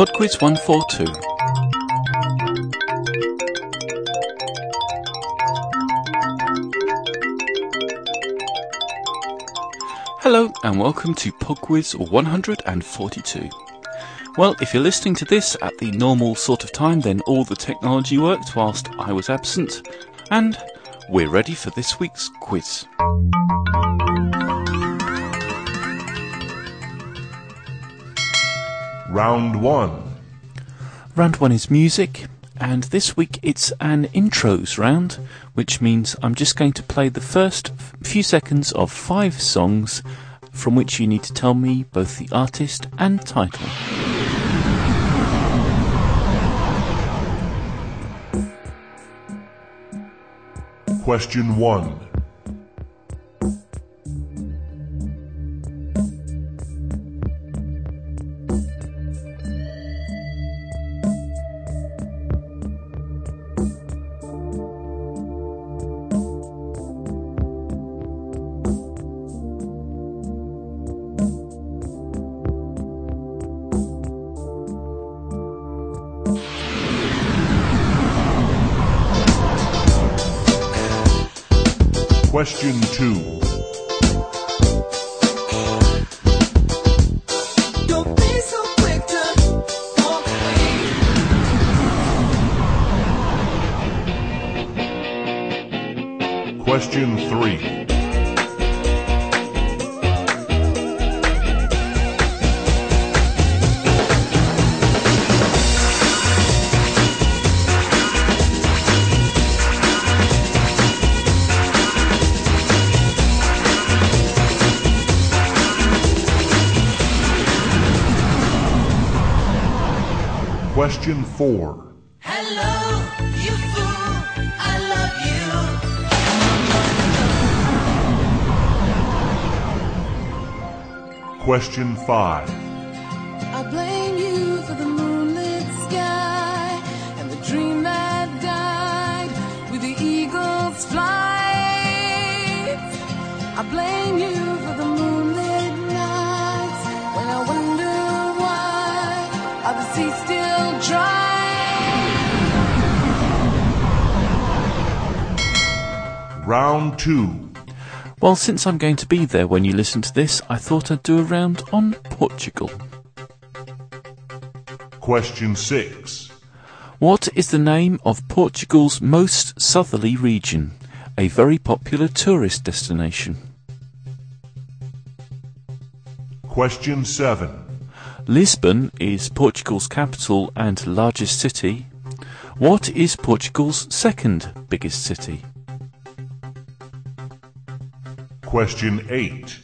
Podquiz 142. Hello and welcome to Podquiz 142. Well, if you're listening to this at the normal sort of time, then all the technology worked whilst I was absent, and we're ready for this week's quiz. Round 1. Round one is music, and this week it's an intros round, which means I'm just going to play the first few seconds of five songs from which you need to tell me both the artist and title. Question 1. Question 2. Don't be so quick to walk away. Question 3. Question 4. Hello, you fool. I love you. Question 5. I blame you for the moonlit sky and the dream that died with the eagle's flight. I blame you for the moonlit nights when I wonder why are the Round 2. Well, since I'm going to be there when you listen to this, I thought I'd do a round on Portugal. Question 6. What is the name of Portugal's most southerly region? A very popular tourist destination. Question 7. Lisbon is Portugal's capital and largest city. What is Portugal's second biggest city? Question 8.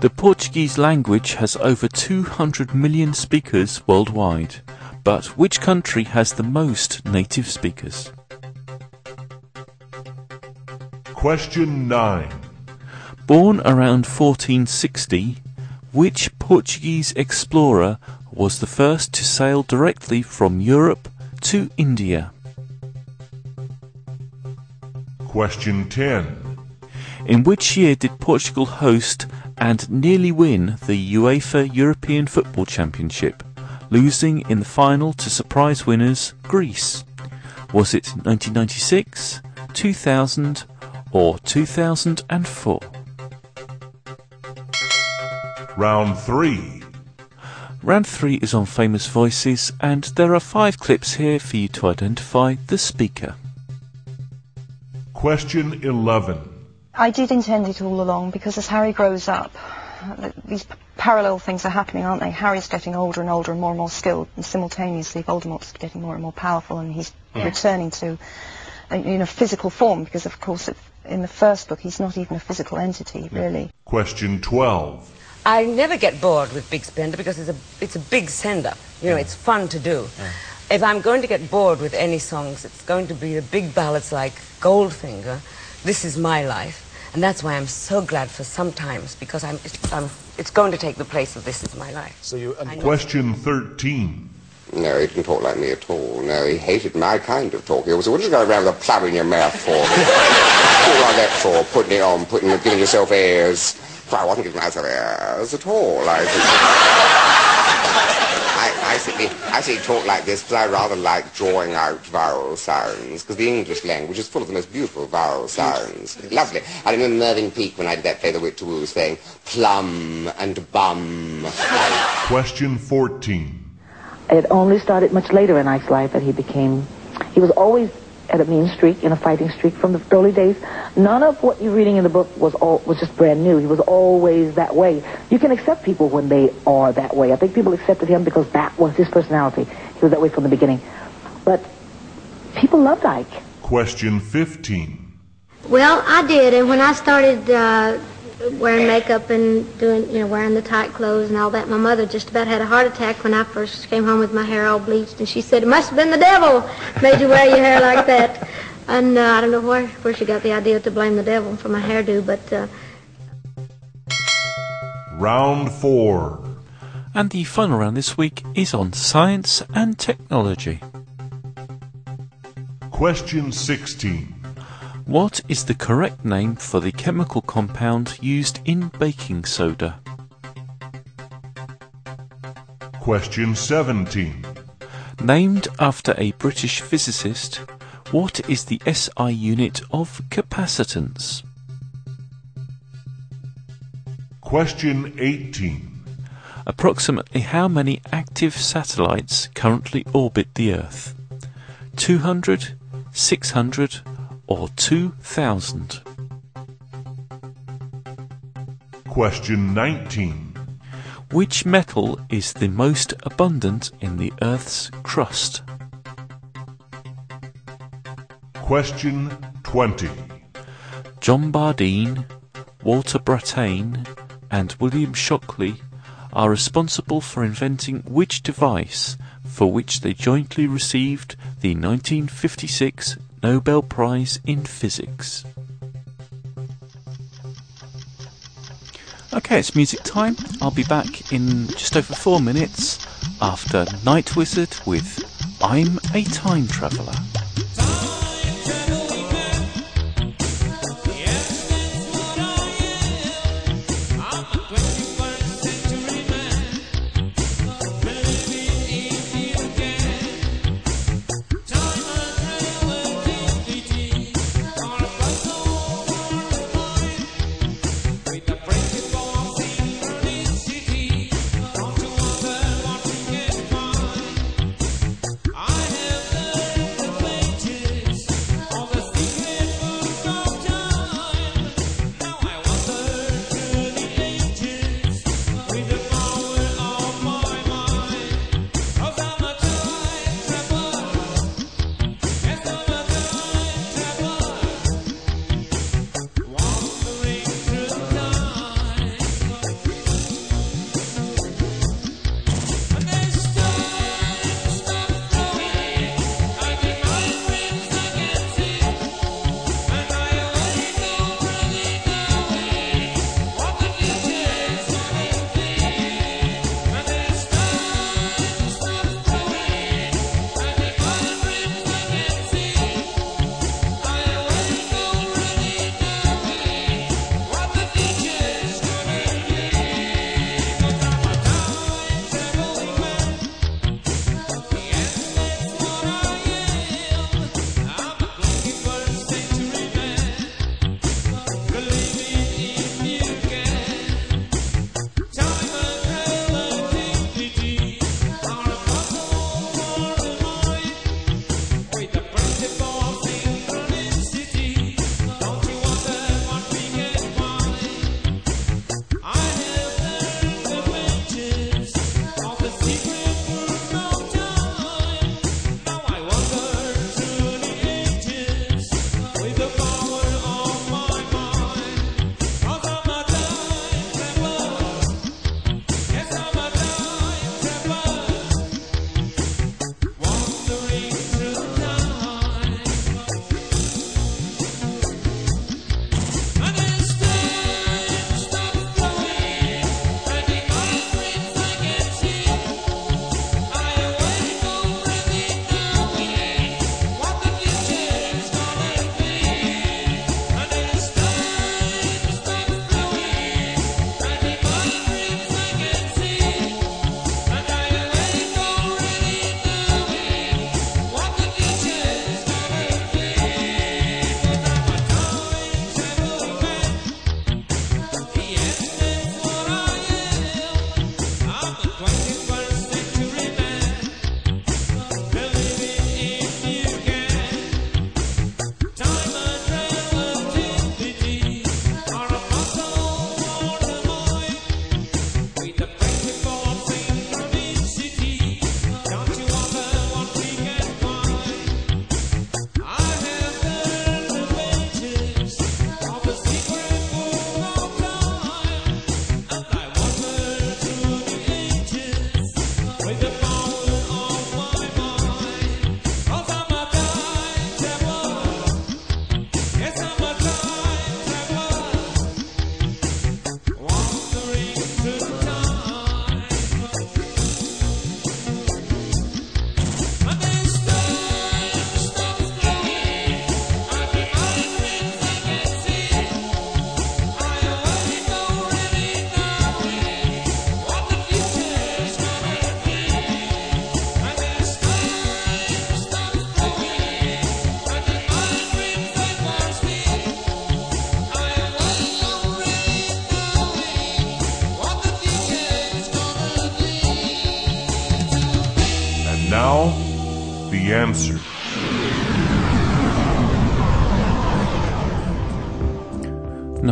The Portuguese language has over 200 million speakers worldwide. But which country has the most native speakers? Question 9. Born around 1460, which Portuguese explorer was the first to sail directly from Europe to India? Question 10. In which year did Portugal host and nearly win the UEFA European Football Championship, losing in the final to surprise winners Greece? Was it 1996, 2000, or 2004? Round 3. Round 3 is on famous voices, and there are five clips here for you to identify the speaker. Question 11. I did intend it all along because as Harry grows up, uh, these p- parallel things are happening, aren't they? Harry's getting older and older and more and more skilled, and simultaneously Voldemort's getting more and more powerful, and he's returning to, uh, you know, physical form because, of course, it, in the first book he's not even a physical entity, really. Question 12. I never get bored with Big Spender because it's a it's a big sender. You know, it's fun to do. If I'm going to get bored with any songs, it's going to be the big ballads like Goldfinger, This Is My Life, and that's why I'm so glad for Sometimes because I'm it's, I'm, it's going to take the place of This Is My Life. So you I know. Question 13. No, he didn't talk like me at all. No, he hated my kind of talk. He always said, what are you going around with a plum in your mouth for? what like that for? Putting it on, putting, giving yourself airs. Well, I wasn't giving myself airs at all. I, I simply talk like this because I rather like drawing out vowel sounds because the English language is full of the most beautiful vowel sounds. Lovely. I remember Mervyn Peake when I did that play The Wit to Woo saying plum and bum. Question 14. It only started much later in Ike's life that he became, he was always at a mean streak, in a fighting streak from the early days. None of what you're reading in the book was all, was just brand new. He was always that way. You can accept people when they are that way. I think people accepted him because that was his personality. He was that way from the beginning. But people loved Ike. Question 15. Well, I did, and when I started uh, wearing makeup and doing, you know, wearing the tight clothes and all that, my mother just about had a heart attack when I first came home with my hair all bleached, and she said, "It must have been the devil made you wear your hair like that." And uh, I don't know where where she got the idea to blame the devil for my hairdo, but. Uh, Round 4. And the final round this week is on science and technology. Question 16. What is the correct name for the chemical compound used in baking soda? Question 17. Named after a British physicist, what is the SI unit of capacitance? Question 18. Approximately how many active satellites currently orbit the Earth? 200, 600, or 2000? Question 19. Which metal is the most abundant in the Earth's crust? Question 20. John Bardeen, Walter Brattain, and William Shockley are responsible for inventing which device for which they jointly received the 1956 Nobel Prize in Physics. Okay, it's music time. I'll be back in just over four minutes after Night Wizard with I'm a Time Traveller.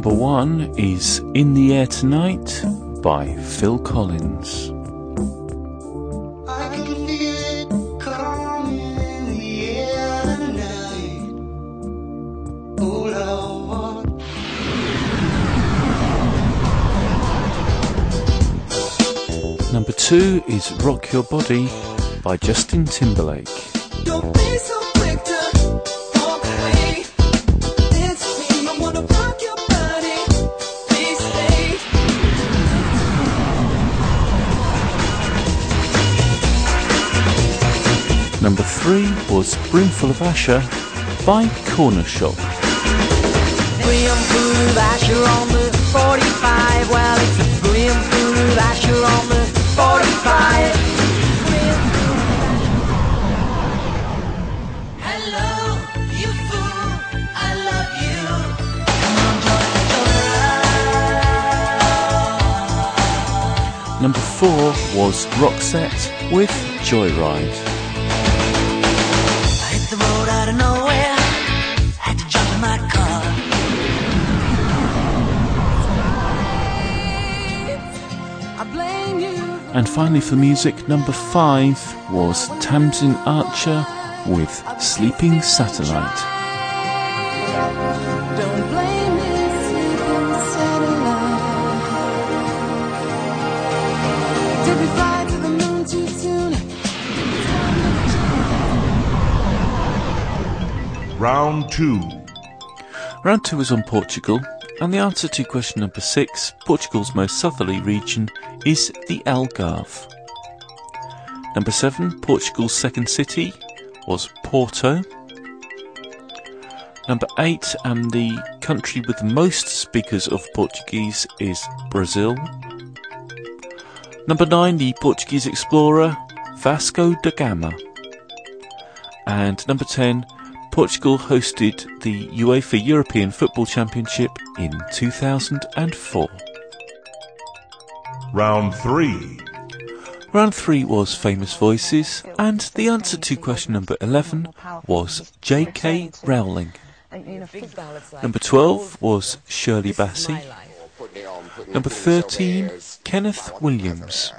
Number one is In the Air Tonight by Phil Collins. I can feel it coming in the air tonight. All I want. Number two is Rock Your Body by Justin Timberlake. Number three was Brimful of Asha by Cornershop. Brimful of Asha on the 45. Well, it's a brimful of Asha on the 45. Hello, you fool. I love you. Come on, join the Number four was Roxette with Joyride. And finally for music, number five was Tasmin Archer with Sleeping Satellite. Don't blame me, sleeping satellite. Did we fly to the moon too soon? Round 2. Round two was on Portugal, and the answer to question number six, Portugal's most southerly region, is the Algarve. Number seven, Portugal's second city, was Porto. Number eight, and the country with the most speakers of Portuguese is Brazil. Number nine, the Portuguese explorer Vasco da Gama. And number 10, Portugal hosted the UEFA European Football Championship in 2004. Round 3. Round 3 was Famous Voices, and the answer to question number 11 was J.K. Rowling. Big ballads like Number 12 was Shirley Bassey. Number 13, Kenneth Williams.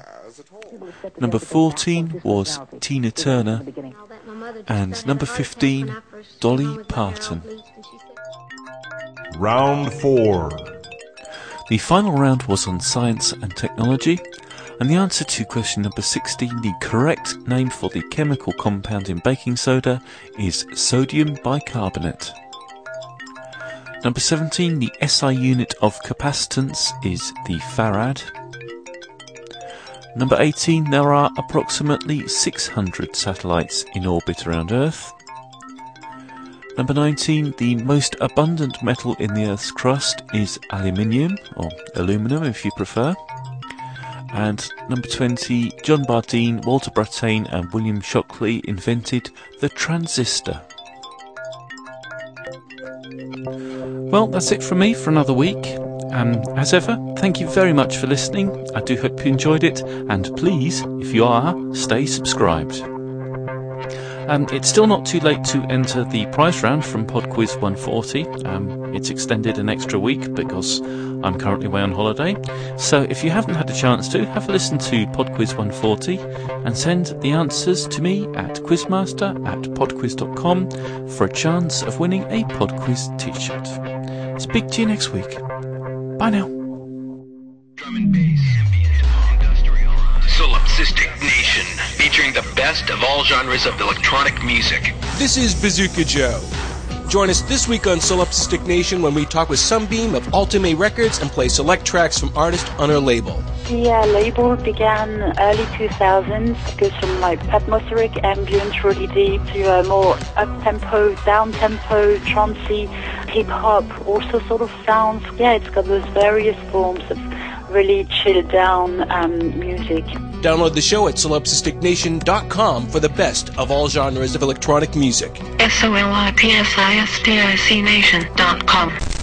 Number 14 was Tina Turner. All that my mother just And number a heart attack 15, when I first came Dolly home with my hair all Parton. bleached, and she said, Round 4. The final round was on science and technology, and the answer to question number 16, the correct name for the chemical compound in baking soda, is sodium bicarbonate. Number 17, the SI unit of capacitance is the farad. Number 18, there are approximately 600 satellites in orbit around Earth. Number 19, the most abundant metal in the Earth's crust is aluminium, or aluminum if you prefer. And number 20, John Bardeen, Walter Brattain, and William Shockley invented the transistor. Well, that's it from me for another week. Um, as ever, thank you very much for listening. I do hope you enjoyed it, and please, if you are, stay subscribed. Um, it's still not too late to enter the prize round from PodQuiz 140. Um, it's extended an extra week because I'm currently away on holiday. So if you haven't had a chance to, have a listen to PodQuiz 140 and send the answers to me at quizmaster at podquiz.com for a chance of winning a PodQuiz t-shirt. Speak to you next week. Bye now. Drum and bass, ambient, industrial. Solipsistic Nation, featuring the best of all genres of electronic music. This is Bazooka Joe. Join us this week on Solipsistic Nation when we talk with Sunbeam of Ultimate Records and play select tracks from artists on her label. The uh, label began early 2000s, It goes from like atmospheric ambient, really deep, to uh, more up-tempo, down-tempo, trancey, hip-hop, also sort of sounds. Yeah, it's got those various forms of really chilled-down um, music. Download the show at solipsisticnation.com for the best of all genres of electronic music. S O L I P S I S T I C Nation.com.